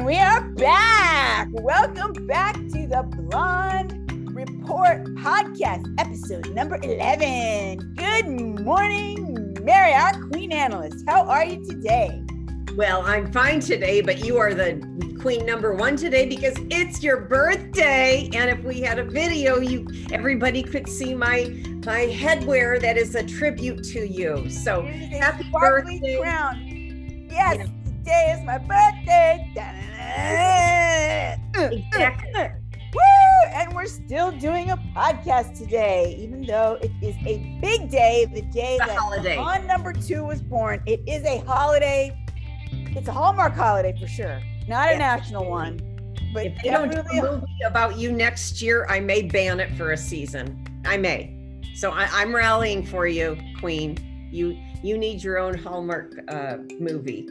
And we are back. Welcome back to the Blonde Report podcast, episode number 11. Good morning, Mary, our queen analyst. How are you today? Well, I'm fine today, but you are the queen number one today because it's your birthday. And if we had a video, you everybody could see my my headwear that is a tribute to you. So happy birthday. Crown. Yes, yeah. today is my birthday. Exactly. Woo! And we're still doing a podcast today, even though it is a big day, the day the that holiday. on number two was born. It is a holiday. It's a Hallmark holiday for sure, not a national one. But if they don't do a movie about you next year, I may ban it for a season. I may. So I, am rallying for you, Queen. You you need your own Hallmark uh, movie.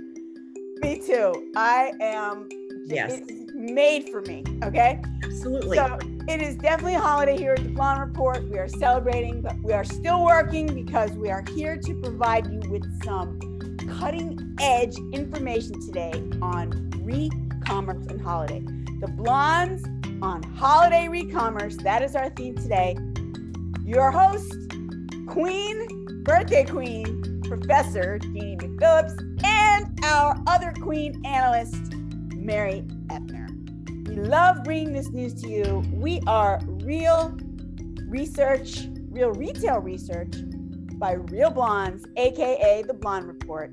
Me too. I am. Yes. made for me. Okay. Absolutely. So it is definitely a holiday here at the Blonde Report. We are celebrating, but we are still working because we are here to provide you with some cutting edge information today on re-commerce and holiday. The blondes on holiday re-commerce. That is our theme today. Your host, Queen, birthday queen, Professor Jeannie McPhillips, and our other queen analyst, Mary Epner. We love bringing this news to you. We are real research, real retail research by Real Blondes, aka The Blonde Report,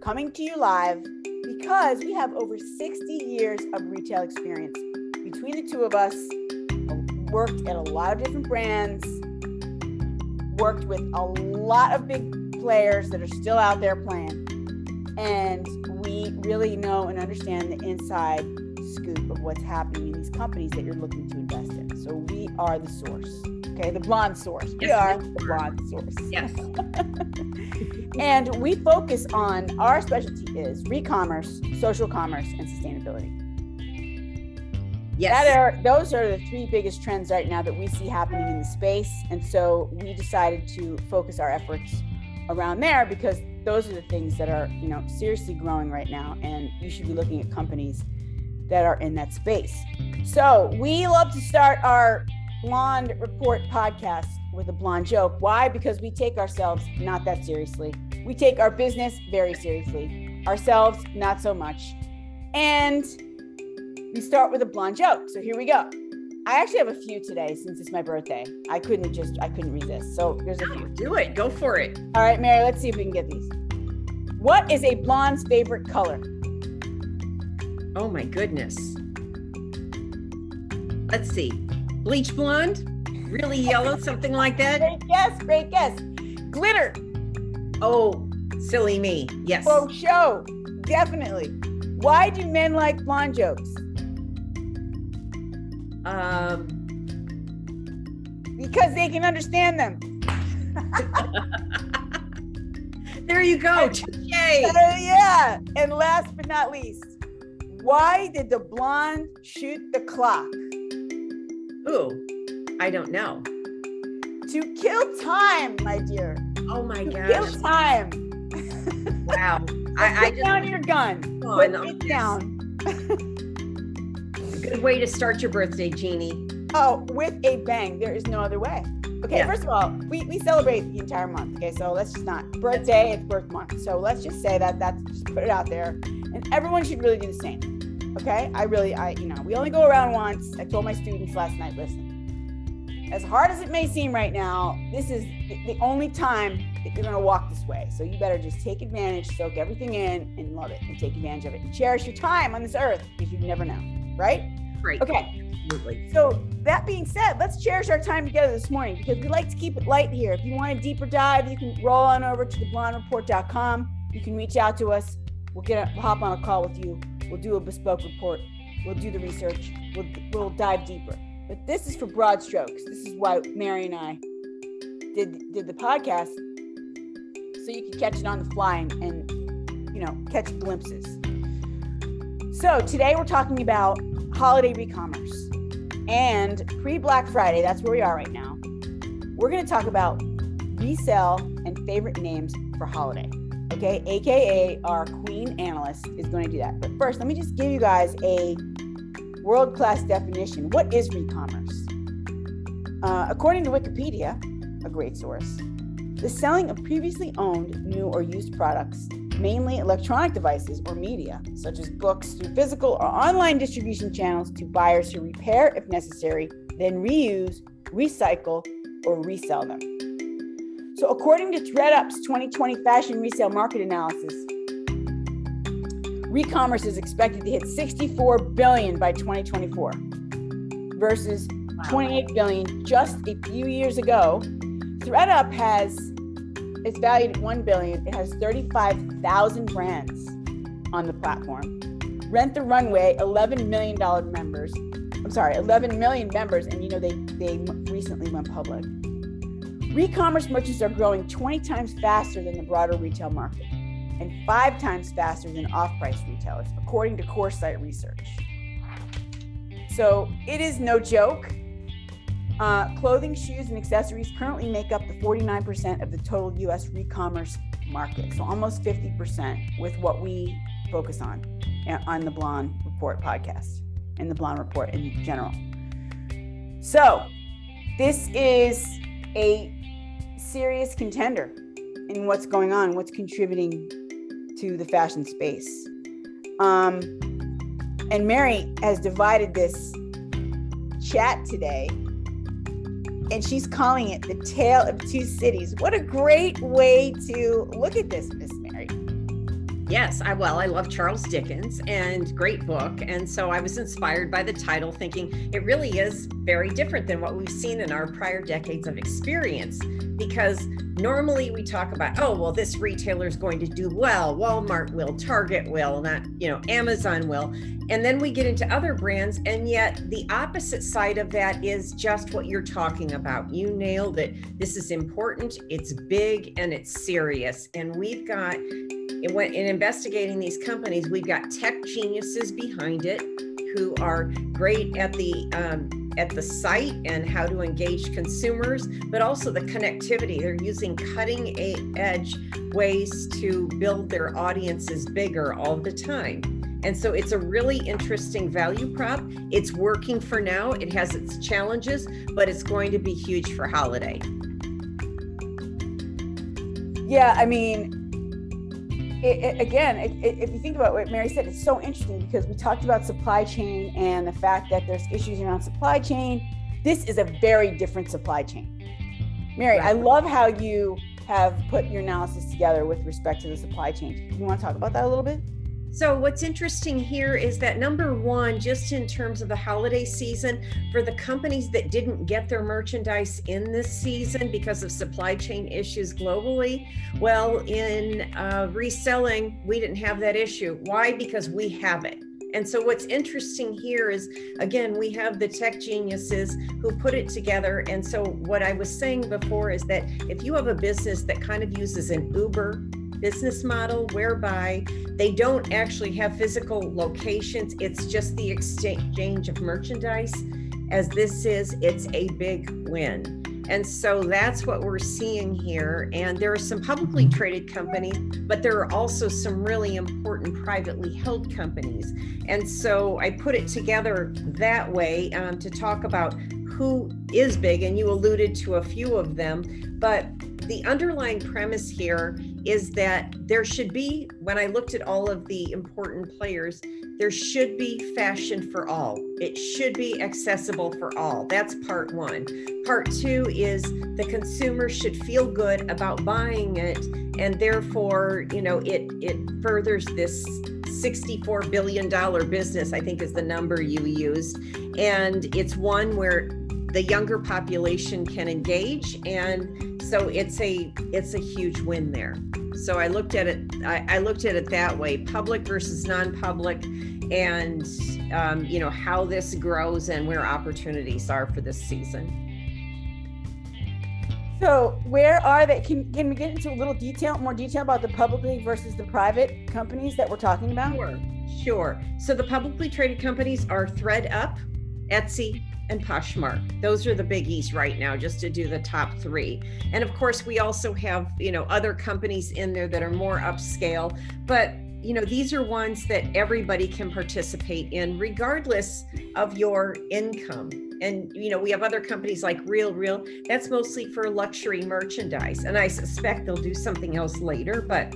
coming to you live because we have over 60 years of retail experience. Between the two of us, worked at a lot of different brands, worked with a lot of big players that are still out there playing. And we really know and understand the inside scoop of what's happening in these companies that you're looking to invest in. So we are the source. Okay, the blonde source. We yes, are the blonde source. Yes. and we focus on our specialty is re-commerce, social commerce, and sustainability. Yes. That are those are the three biggest trends right now that we see happening in the space. And so we decided to focus our efforts around there because those are the things that are, you know, seriously growing right now. And you should be looking at companies that are in that space. So we love to start our Blonde Report podcast with a blonde joke. Why? Because we take ourselves not that seriously. We take our business very seriously, ourselves not so much. And we start with a blonde joke. So here we go. I actually have a few today since it's my birthday. I couldn't just, I couldn't resist. So there's a few. Do it. Go for it. All right, Mary, let's see if we can get these. What is a blonde's favorite color? Oh my goodness. Let's see bleach blonde, really yellow, something like that. Great guess, great guess. Glitter. Oh, silly me. Yes. Oh, show. Definitely. Why do men like blonde jokes? Um, because they can understand them. there you go. Uh, yeah. And last but not least, why did the blonde shoot the clock? Ooh, I don't know. To kill time, my dear. Oh my to gosh. Kill time. wow. I, I just, down your gun. Oh, Put it down. Good way to start your birthday, Jeannie. Oh, with a bang. There is no other way. Okay, yeah. first of all, we, we celebrate the entire month. Okay, so let's just not birthday, it's birth month. So let's just say that that's just put it out there. And everyone should really do the same. Okay. I really, I, you know, we only go around once. I told my students last night, listen, as hard as it may seem right now, this is the only time that you're to walk this way. So you better just take advantage, soak everything in, and love it, and take advantage of it, and cherish your time on this earth because you never know. Right? Right. Okay. Absolutely. So that being said, let's cherish our time together this morning because we like to keep it light here. If you want a deeper dive, you can roll on over to theblondereport.com. You can reach out to us. We'll get a, we'll hop on a call with you We'll do a bespoke report. We'll do the research. We'll, we'll dive deeper. But this is for broad strokes. This is why Mary and I did did the podcast so you can catch it on the fly and, and you know catch glimpses. So today we're talking about holiday re-commerce and pre-Black Friday. That's where we are right now. We're going to talk about resell and favorite names for holiday. okay, aka our queen analyst, is going to do that. But first, let me just give you guys a world class definition. What is re commerce? Uh, according to Wikipedia, a great source, the selling of previously owned, new, or used products, mainly electronic devices or media, such as books, through physical or online distribution channels to buyers who repair if necessary, then reuse, recycle, or resell them. So, according to ThredUp's 2020 fashion resale market analysis, re-commerce is expected to hit 64 billion by 2024 versus 28 billion just a few years ago. ThreadUp has it's valued at 1 billion. It has 35,000 brands on the platform. Rent the Runway, 11 million dollar members. I'm sorry, 11 million members and you know they they recently went public. Re-commerce merchants are growing 20 times faster than the broader retail market and five times faster than off-price retailers, according to Coresight research. So it is no joke. Uh, clothing, shoes, and accessories currently make up the 49% of the total US re-commerce market. So almost 50% with what we focus on uh, on the Blonde Report podcast and the Blonde Report in general. So this is a serious contender in what's going on, what's contributing to the fashion space. Um, and Mary has divided this chat today, and she's calling it the Tale of Two Cities. What a great way to look at this, Miss. Yes, I well, I love Charles Dickens and great book. And so I was inspired by the title, thinking it really is very different than what we've seen in our prior decades of experience. Because normally we talk about, oh, well, this retailer is going to do well, Walmart will, Target will, not, you know, Amazon will. And then we get into other brands, and yet the opposite side of that is just what you're talking about. You nailed it. This is important, it's big, and it's serious. And we've got in, in investigating these companies, we've got tech geniuses behind it who are great at the um, at the site and how to engage consumers, but also the connectivity. They're using cutting edge ways to build their audiences bigger all the time. And so it's a really interesting value prop. It's working for now. It has its challenges, but it's going to be huge for holiday. Yeah, I mean, it, it, again, it, if you think about what Mary said, it's so interesting because we talked about supply chain and the fact that there's issues around supply chain. This is a very different supply chain. Mary, right. I love how you have put your analysis together with respect to the supply chain. You want to talk about that a little bit? So, what's interesting here is that number one, just in terms of the holiday season, for the companies that didn't get their merchandise in this season because of supply chain issues globally, well, in uh, reselling, we didn't have that issue. Why? Because we have it. And so, what's interesting here is again, we have the tech geniuses who put it together. And so, what I was saying before is that if you have a business that kind of uses an Uber business model whereby they don't actually have physical locations. It's just the exchange of merchandise. As this is, it's a big win. And so that's what we're seeing here. And there are some publicly traded companies, but there are also some really important privately held companies. And so I put it together that way um, to talk about who is big, and you alluded to a few of them. But the underlying premise here is that there should be, when I looked at all of the important players, there should be fashion for all. It should be accessible for all. That's part one. Part two is the consumer should feel good about buying it, and therefore, you know, it it furthers this $64 billion business, I think is the number you used. And it's one where the younger population can engage and so it's a it's a huge win there. So i looked at it i, I looked at it that way public versus non-public and um, you know how this grows and where opportunities are for this season. So where are they can, can we get into a little detail more detail about the publicly versus the private companies that we're talking about? Sure sure. So the publicly traded companies are thredup etsy and Poshmark. Those are the biggies right now, just to do the top three. And of course, we also have, you know, other companies in there that are more upscale, but you know, these are ones that everybody can participate in, regardless of your income. And, you know, we have other companies like Real Real, that's mostly for luxury merchandise. And I suspect they'll do something else later, but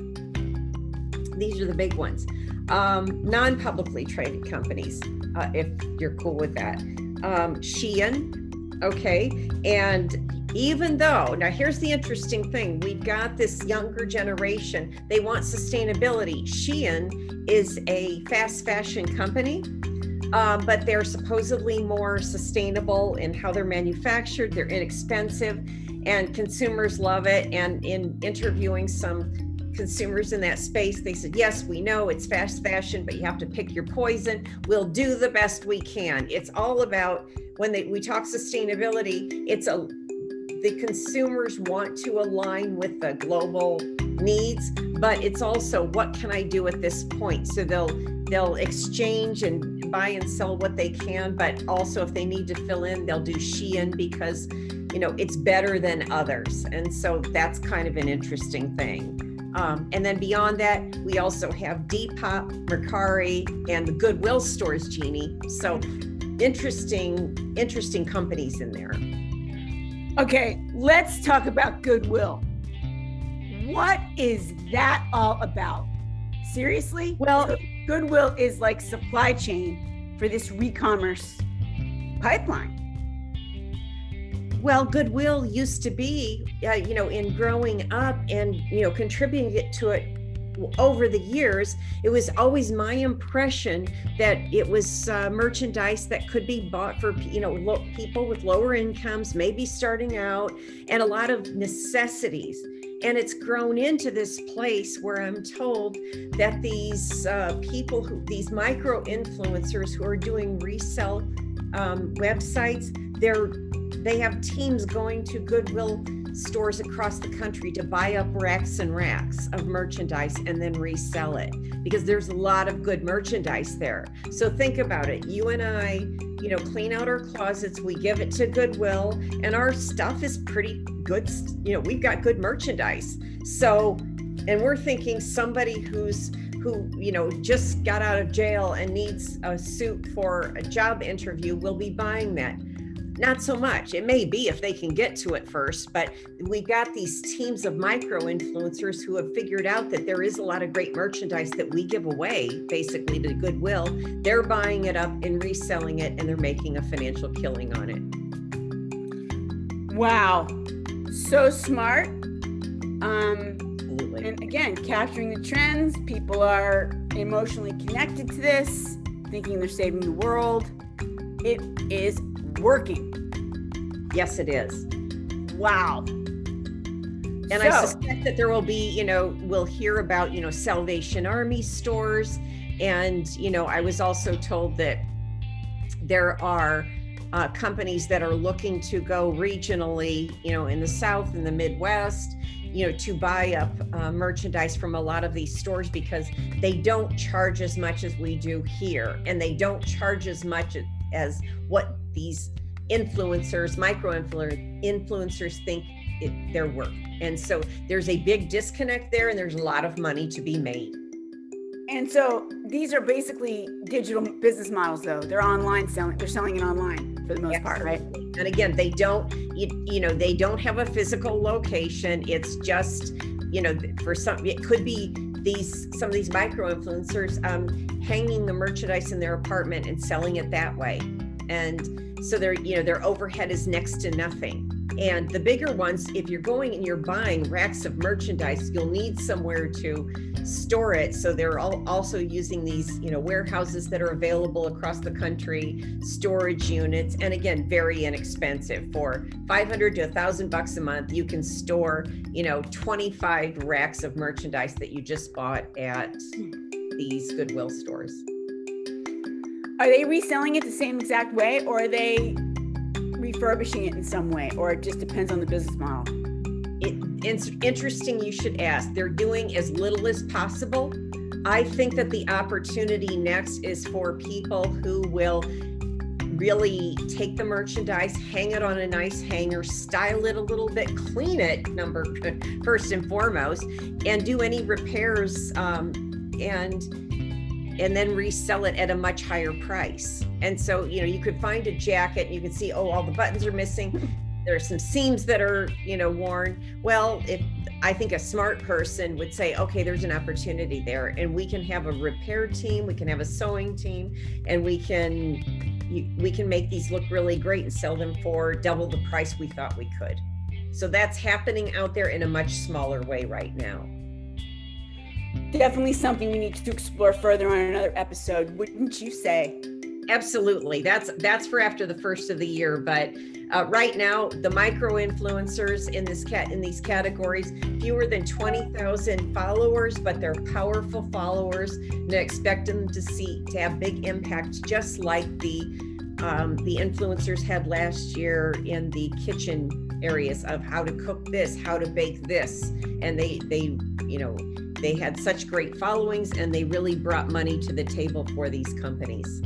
these are the big ones. Um, non publicly traded companies, uh, if you're cool with that. Um, Shein, okay. And even though now here's the interesting thing we've got this younger generation they want sustainability shein is a fast fashion company um, but they're supposedly more sustainable in how they're manufactured they're inexpensive and consumers love it and in interviewing some consumers in that space they said yes we know it's fast fashion but you have to pick your poison. We'll do the best we can. It's all about when they, we talk sustainability it's a the consumers want to align with the global needs but it's also what can i do at this point? So they'll they'll exchange and buy and sell what they can but also if they need to fill in they'll do shein because you know it's better than others. And so that's kind of an interesting thing um, and then beyond that we also have depop mercari and the goodwill stores jeannie so interesting interesting companies in there Okay, let's talk about goodwill. What is that all about? Seriously? Well, so goodwill is like supply chain for this re-commerce pipeline. Well, goodwill used to be, uh, you know, in growing up and you know contributing it to it over the years, it was always my impression that it was uh, merchandise that could be bought for you know lo- people with lower incomes, maybe starting out, and a lot of necessities. And it's grown into this place where I'm told that these uh, people, who, these micro influencers who are doing resell um, websites, they're they have teams going to Goodwill stores across the country to buy up racks and racks of merchandise and then resell it because there's a lot of good merchandise there. So think about it. You and I, you know, clean out our closets, we give it to Goodwill, and our stuff is pretty good. You know, we've got good merchandise. So, and we're thinking somebody who's who you know just got out of jail and needs a suit for a job interview will be buying that not so much. It may be if they can get to it first, but we've got these teams of micro influencers who have figured out that there is a lot of great merchandise that we give away basically to Goodwill. They're buying it up and reselling it, and they're making a financial killing on it. Wow. So smart. Um, Absolutely. And again, capturing the trends. People are emotionally connected to this, thinking they're saving the world. It is working. Yes, it is. Wow. And so, I suspect that there will be, you know, we'll hear about, you know, Salvation Army stores. And, you know, I was also told that there are uh, companies that are looking to go regionally, you know, in the South and the Midwest, you know, to buy up uh, merchandise from a lot of these stores because they don't charge as much as we do here. And they don't charge as much as what these influencers, micro influencers think it, their work. And so there's a big disconnect there, and there's a lot of money to be made. And so these are basically digital business models, though. They're online selling. They're selling it online for the most Absolutely. part, right? And again, they don't, you, you know, they don't have a physical location. It's just, you know, for some, it could be these some of these micro influencers um, hanging the merchandise in their apartment and selling it that way and so their you know their overhead is next to nothing. And the bigger ones if you're going and you're buying racks of merchandise you'll need somewhere to store it. So they're all also using these you know warehouses that are available across the country storage units and again very inexpensive. For 500 to 1000 bucks a month you can store you know 25 racks of merchandise that you just bought at these goodwill stores are they reselling it the same exact way or are they refurbishing it in some way or it just depends on the business model? It, it's interesting you should ask. They're doing as little as possible. I think that the opportunity next is for people who will really take the merchandise, hang it on a nice hanger, style it a little bit, clean it, number first and foremost, and do any repairs um, and and then resell it at a much higher price. And so, you know, you could find a jacket and you can see, oh, all the buttons are missing. There are some seams that are, you know, worn. Well, if I think a smart person would say, okay, there's an opportunity there, and we can have a repair team, we can have a sewing team, and we can we can make these look really great and sell them for double the price we thought we could. So that's happening out there in a much smaller way right now. Definitely something we need to explore further on another episode, wouldn't you say? Absolutely. That's that's for after the first of the year, but uh, right now, the micro influencers in this cat in these categories, fewer than twenty thousand followers, but they're powerful followers, and I expect them to see to have big impact, just like the um, the influencers had last year in the kitchen areas of how to cook this, how to bake this, and they they you know they had such great followings and they really brought money to the table for these companies.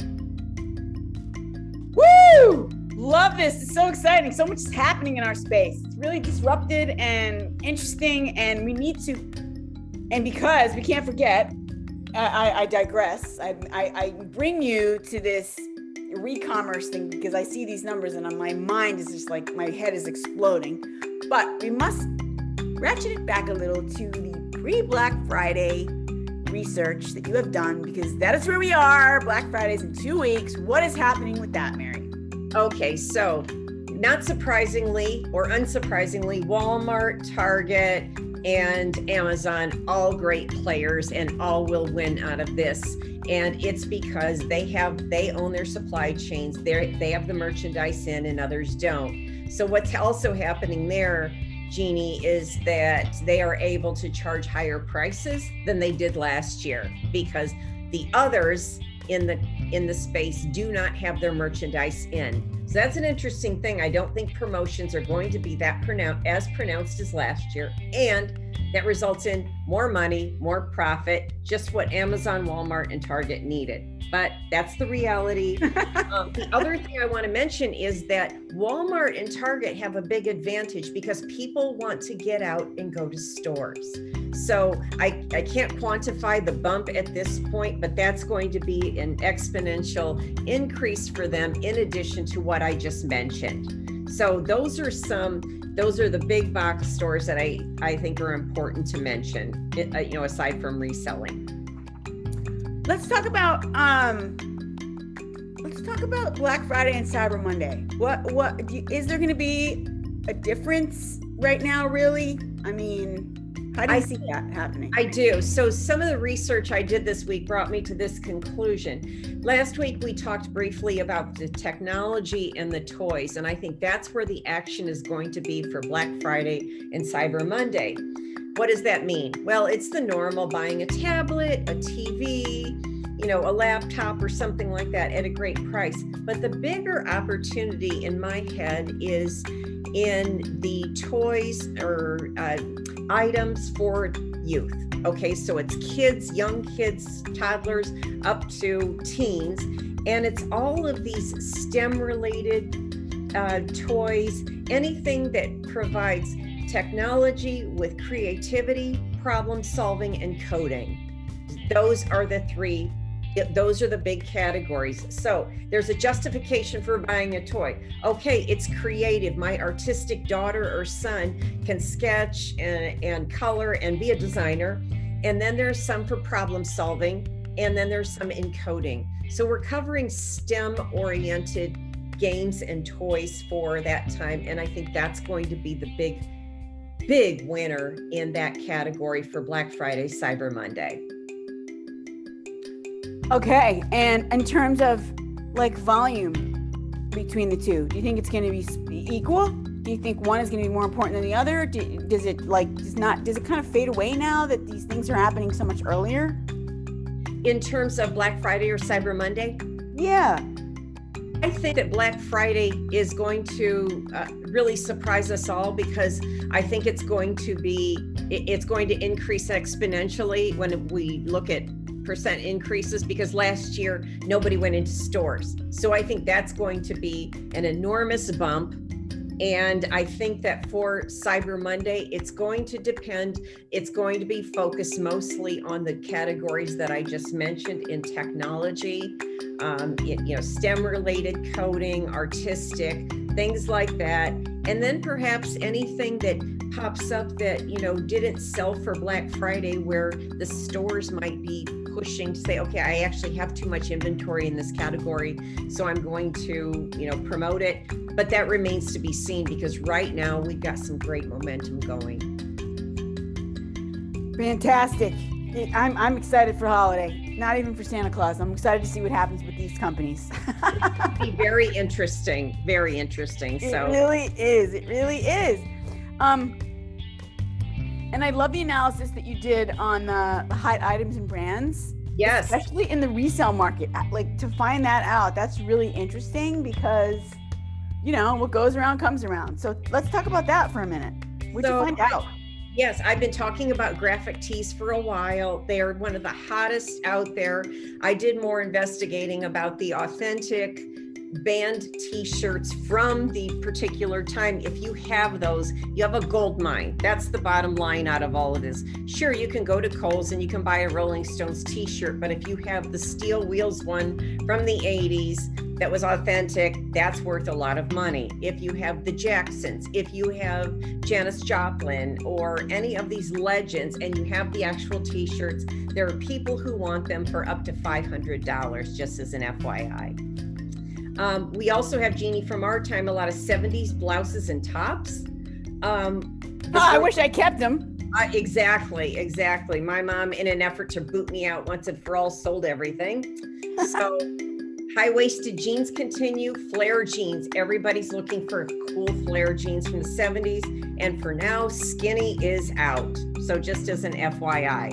Woo! Love this. It's so exciting. So much is happening in our space. It's really disrupted and interesting. And we need to, and because we can't forget, I, I digress. I, I, I bring you to this re-commerce thing because I see these numbers and my mind is just like my head is exploding. But we must ratchet it back a little to the pre-Black Friday research that you have done because that is where we are. Black Friday's in two weeks. What is happening with that, Mary? Okay, so not surprisingly or unsurprisingly, Walmart, Target, and Amazon, all great players and all will win out of this. And it's because they have they own their supply chains. They they have the merchandise in and others don't. So what's also happening there, Jeannie, is that they are able to charge higher prices than they did last year because the others in the in the space do not have their merchandise in. So that's an interesting thing. I don't think promotions are going to be that pronounced as pronounced as last year. And that results in more money, more profit, just what Amazon, Walmart, and Target needed. But that's the reality. um, the other thing I want to mention is that Walmart and Target have a big advantage because people want to get out and go to stores. So I, I can't quantify the bump at this point, but that's going to be an exponential increase for them in addition to what I just mentioned. So those are some those are the big box stores that I, I think are important to mention, uh, you know, aside from reselling. Let's talk about um, let's talk about Black Friday and Cyber Monday. What what is there going to be a difference right now? Really? I mean, how do you I, see that happening? I do. So, some of the research I did this week brought me to this conclusion. Last week, we talked briefly about the technology and the toys, and I think that's where the action is going to be for Black Friday and Cyber Monday. What does that mean? Well, it's the normal buying a tablet, a TV, you know, a laptop or something like that at a great price. But the bigger opportunity in my head is in the toys or uh, items for youth. Okay, so it's kids, young kids, toddlers, up to teens, and it's all of these STEM related uh, toys, anything that provides technology with creativity, problem solving, and coding. Those are the three those are the big categories. So there's a justification for buying a toy. Okay, it's creative. My artistic daughter or son can sketch and, and color and be a designer. And then there's some for problem solving, and then there's some encoding. So we're covering STEM oriented games and toys for that time. And I think that's going to be the big, big winner in that category for Black Friday, Cyber Monday. Okay. And in terms of like volume between the two, do you think it's going to be equal? Do you think one is going to be more important than the other? Do, does it like does not does it kind of fade away now that these things are happening so much earlier? In terms of Black Friday or Cyber Monday? Yeah. I think that Black Friday is going to uh, really surprise us all because I think it's going to be it's going to increase exponentially when we look at percent increases because last year nobody went into stores. So I think that's going to be an enormous bump. And I think that for Cyber Monday, it's going to depend, it's going to be focused mostly on the categories that I just mentioned in technology, um, you know, STEM related coding, artistic, things like that. And then perhaps anything that pops up that, you know, didn't sell for Black Friday where the stores might be pushing to say, okay, I actually have too much inventory in this category, so I'm going to, you know, promote it. But that remains to be seen because right now we've got some great momentum going. Fantastic. I'm, I'm excited for holiday, not even for Santa Claus. I'm excited to see what happens with these companies. be very interesting, very interesting. So it really is. It really is. Um, and I love the analysis that you did on the, the hot items and brands. Yes. Especially in the resale market. Like to find that out, that's really interesting because, you know, what goes around comes around. So let's talk about that for a minute. What'd so, you find out? Yes, I've been talking about graphic tees for a while. They're one of the hottest out there. I did more investigating about the authentic band t-shirts from the particular time. If you have those you have a gold mine. That's the bottom line out of all of this. Sure you can go to Kohl's and you can buy a rolling stones t-shirt but if you have the steel wheels one from the 80s that was authentic that's worth a lot of money. If you have the jacksons if you have janis joplin or any of these legends and you have the actual t-shirts there are people who want them for up to $500 just as an fyi um, we also have Jeannie from our time, a lot of 70s blouses and tops. Um, oh, I wish I kept them. Uh, exactly, exactly. My mom, in an effort to boot me out once and for all, sold everything. So high waisted jeans continue, flare jeans. Everybody's looking for cool flare jeans from the 70s. And for now, skinny is out. So just as an FYI.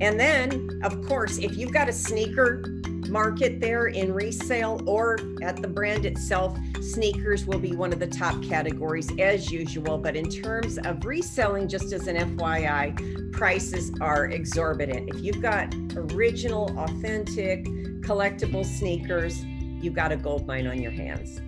And then, of course, if you've got a sneaker market there in resale or at the brand itself, sneakers will be one of the top categories as usual. But in terms of reselling, just as an FYI, prices are exorbitant. If you've got original, authentic, collectible sneakers, you've got a gold mine on your hands.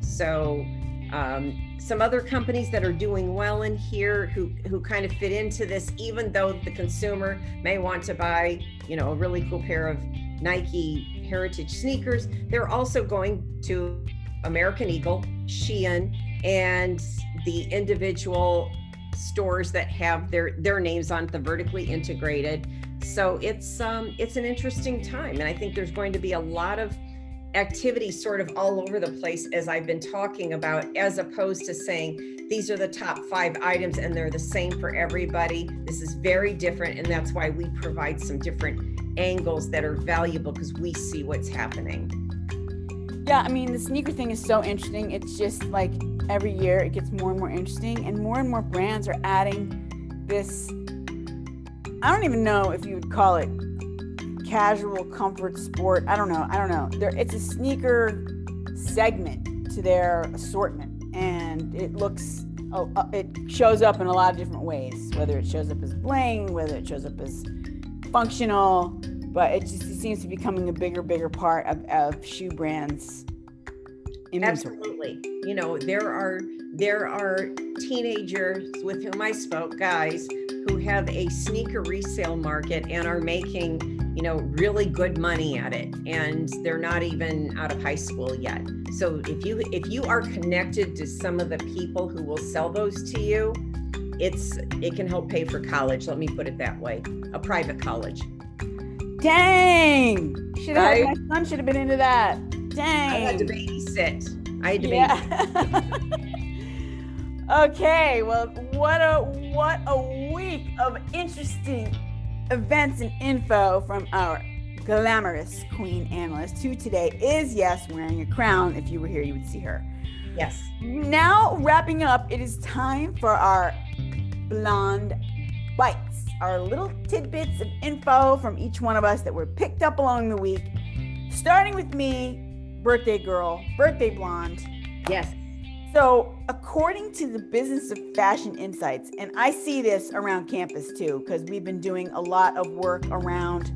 So, um, some other companies that are doing well in here who who kind of fit into this even though the consumer may want to buy you know a really cool pair of Nike heritage sneakers. They're also going to American Eagle, Shein, and the individual stores that have their their names on the vertically integrated. So it's um it's an interesting time, and I think there's going to be a lot of activity sort of all over the place as I've been talking about, as opposed to saying these are the top five items and they're the same for everybody. This is very different, and that's why we provide some different angles that are valuable because we see what's happening. Yeah, I mean, the sneaker thing is so interesting. It's just like every year it gets more and more interesting, and more and more brands are adding this. I don't even know if you would call it casual comfort sport. I don't know. I don't know. There, it's a sneaker segment to their assortment, and it looks. Oh, uh, it shows up in a lot of different ways. Whether it shows up as bling, whether it shows up as functional, but it just it seems to be becoming a bigger, bigger part of, of shoe brands. Inventory. Absolutely. You know, there are there are teenagers with whom I spoke, guys, who have a sneaker resale market and are making, you know, really good money at it. And they're not even out of high school yet. So if you if you are connected to some of the people who will sell those to you, it's it can help pay for college. Let me put it that way, a private college. Dang! Should have my son should have been into that. Dang! I had to babysit. I had to babysit. Okay, well, what a what a week of interesting events and info from our glamorous queen analyst, who today is yes wearing a crown. If you were here, you would see her. Yes. Now, wrapping up, it is time for our blonde bites, our little tidbits of info from each one of us that were picked up along the week. Starting with me, birthday girl, birthday blonde. Yes. So, according to the Business of Fashion Insights, and I see this around campus too, because we've been doing a lot of work around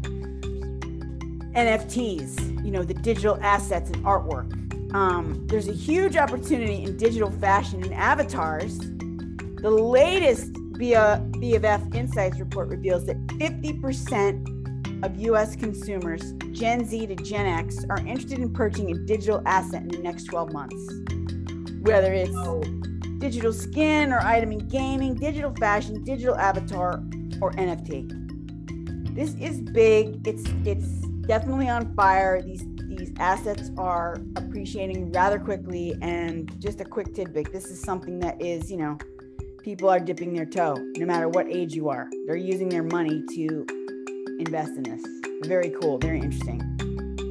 NFTs, you know, the digital assets and artwork. Um, there's a huge opportunity in digital fashion and avatars. The latest BoF Insights report reveals that 50% of US consumers, Gen Z to Gen X, are interested in purchasing a digital asset in the next 12 months. Whether it's digital skin or item in gaming, digital fashion, digital avatar, or NFT. This is big. It's it's definitely on fire. These these assets are appreciating rather quickly. And just a quick tidbit: this is something that is, you know, people are dipping their toe, no matter what age you are. They're using their money to invest in this. Very cool. Very interesting.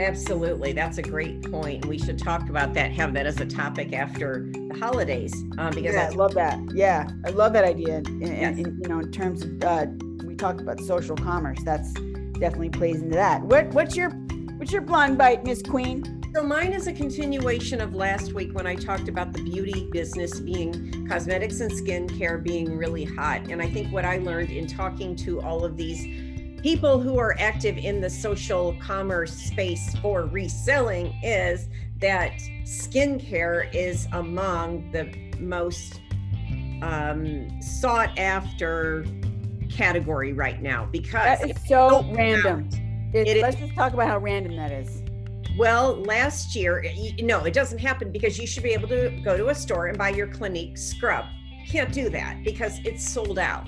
Absolutely. That's a great point. We should talk about that, have that as a topic after the holidays. Um, because yeah, I love that. Yeah, I love that idea. And, yes. you know, in terms of, uh, we talked about social commerce, that's definitely plays into that. What, what's your, what's your blonde bite, Miss Queen? So mine is a continuation of last week when I talked about the beauty business being cosmetics and skincare being really hot. And I think what I learned in talking to all of these people who are active in the social commerce space for reselling is that skincare is among the most um, sought after category right now because that is so random. It, let's just talk about how random that is. Well, last year, no, it doesn't happen because you should be able to go to a store and buy your Clinique scrub. Can't do that because it's sold out.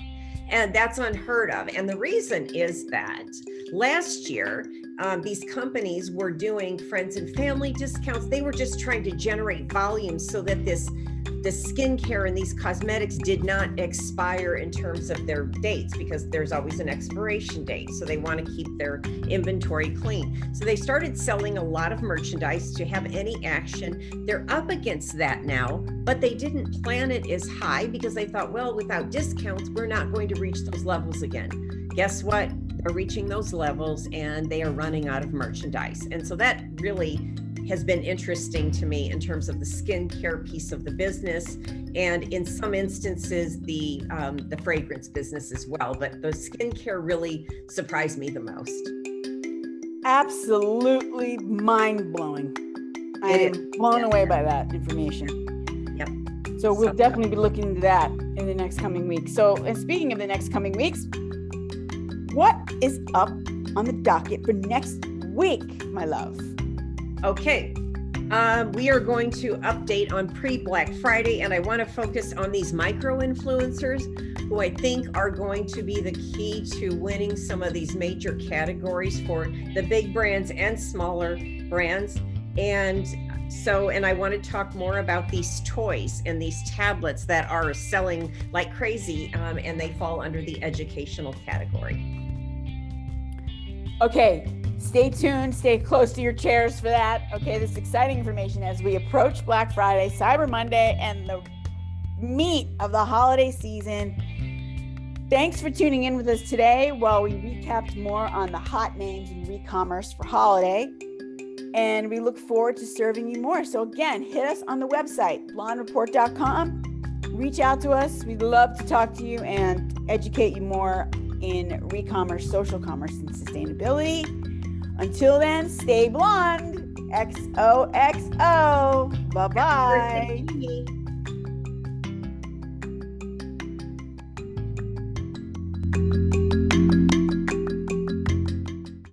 And that's unheard of. And the reason is that last year, um, these companies were doing friends and family discounts. They were just trying to generate volume so that this the skincare and these cosmetics did not expire in terms of their dates because there's always an expiration date. So they want to keep their inventory clean. So they started selling a lot of merchandise to have any action. They're up against that now, but they didn't plan it as high because they thought, well, without discounts, we're not going to reach those levels again. Guess what? They're reaching those levels and they are running out of merchandise. And so that really has been interesting to me in terms of the skincare piece of the business, and in some instances the um, the fragrance business as well. But the skincare really surprised me the most. Absolutely mind blowing. I am blown yeah. away by that information. Yep. So we'll so, definitely be looking into that in the next coming weeks. So, and speaking of the next coming weeks, what is up on the docket for next week, my love? Okay. Um, we are going to update on pre Black Friday, and I want to focus on these micro influencers who I think are going to be the key to winning some of these major categories for the big brands and smaller brands. And so, and I want to talk more about these toys and these tablets that are selling like crazy, um, and they fall under the educational category. Okay, Stay tuned, stay close to your chairs for that. Okay, this exciting information as we approach Black Friday, Cyber Monday, and the meat of the holiday season. Thanks for tuning in with us today while we recapped more on the hot names in re-commerce for holiday. And we look forward to serving you more. So, again, hit us on the website, blondereport.com. Reach out to us. We'd love to talk to you and educate you more in re commerce, social commerce, and sustainability. Until then, stay blonde. XOXO. Bye bye.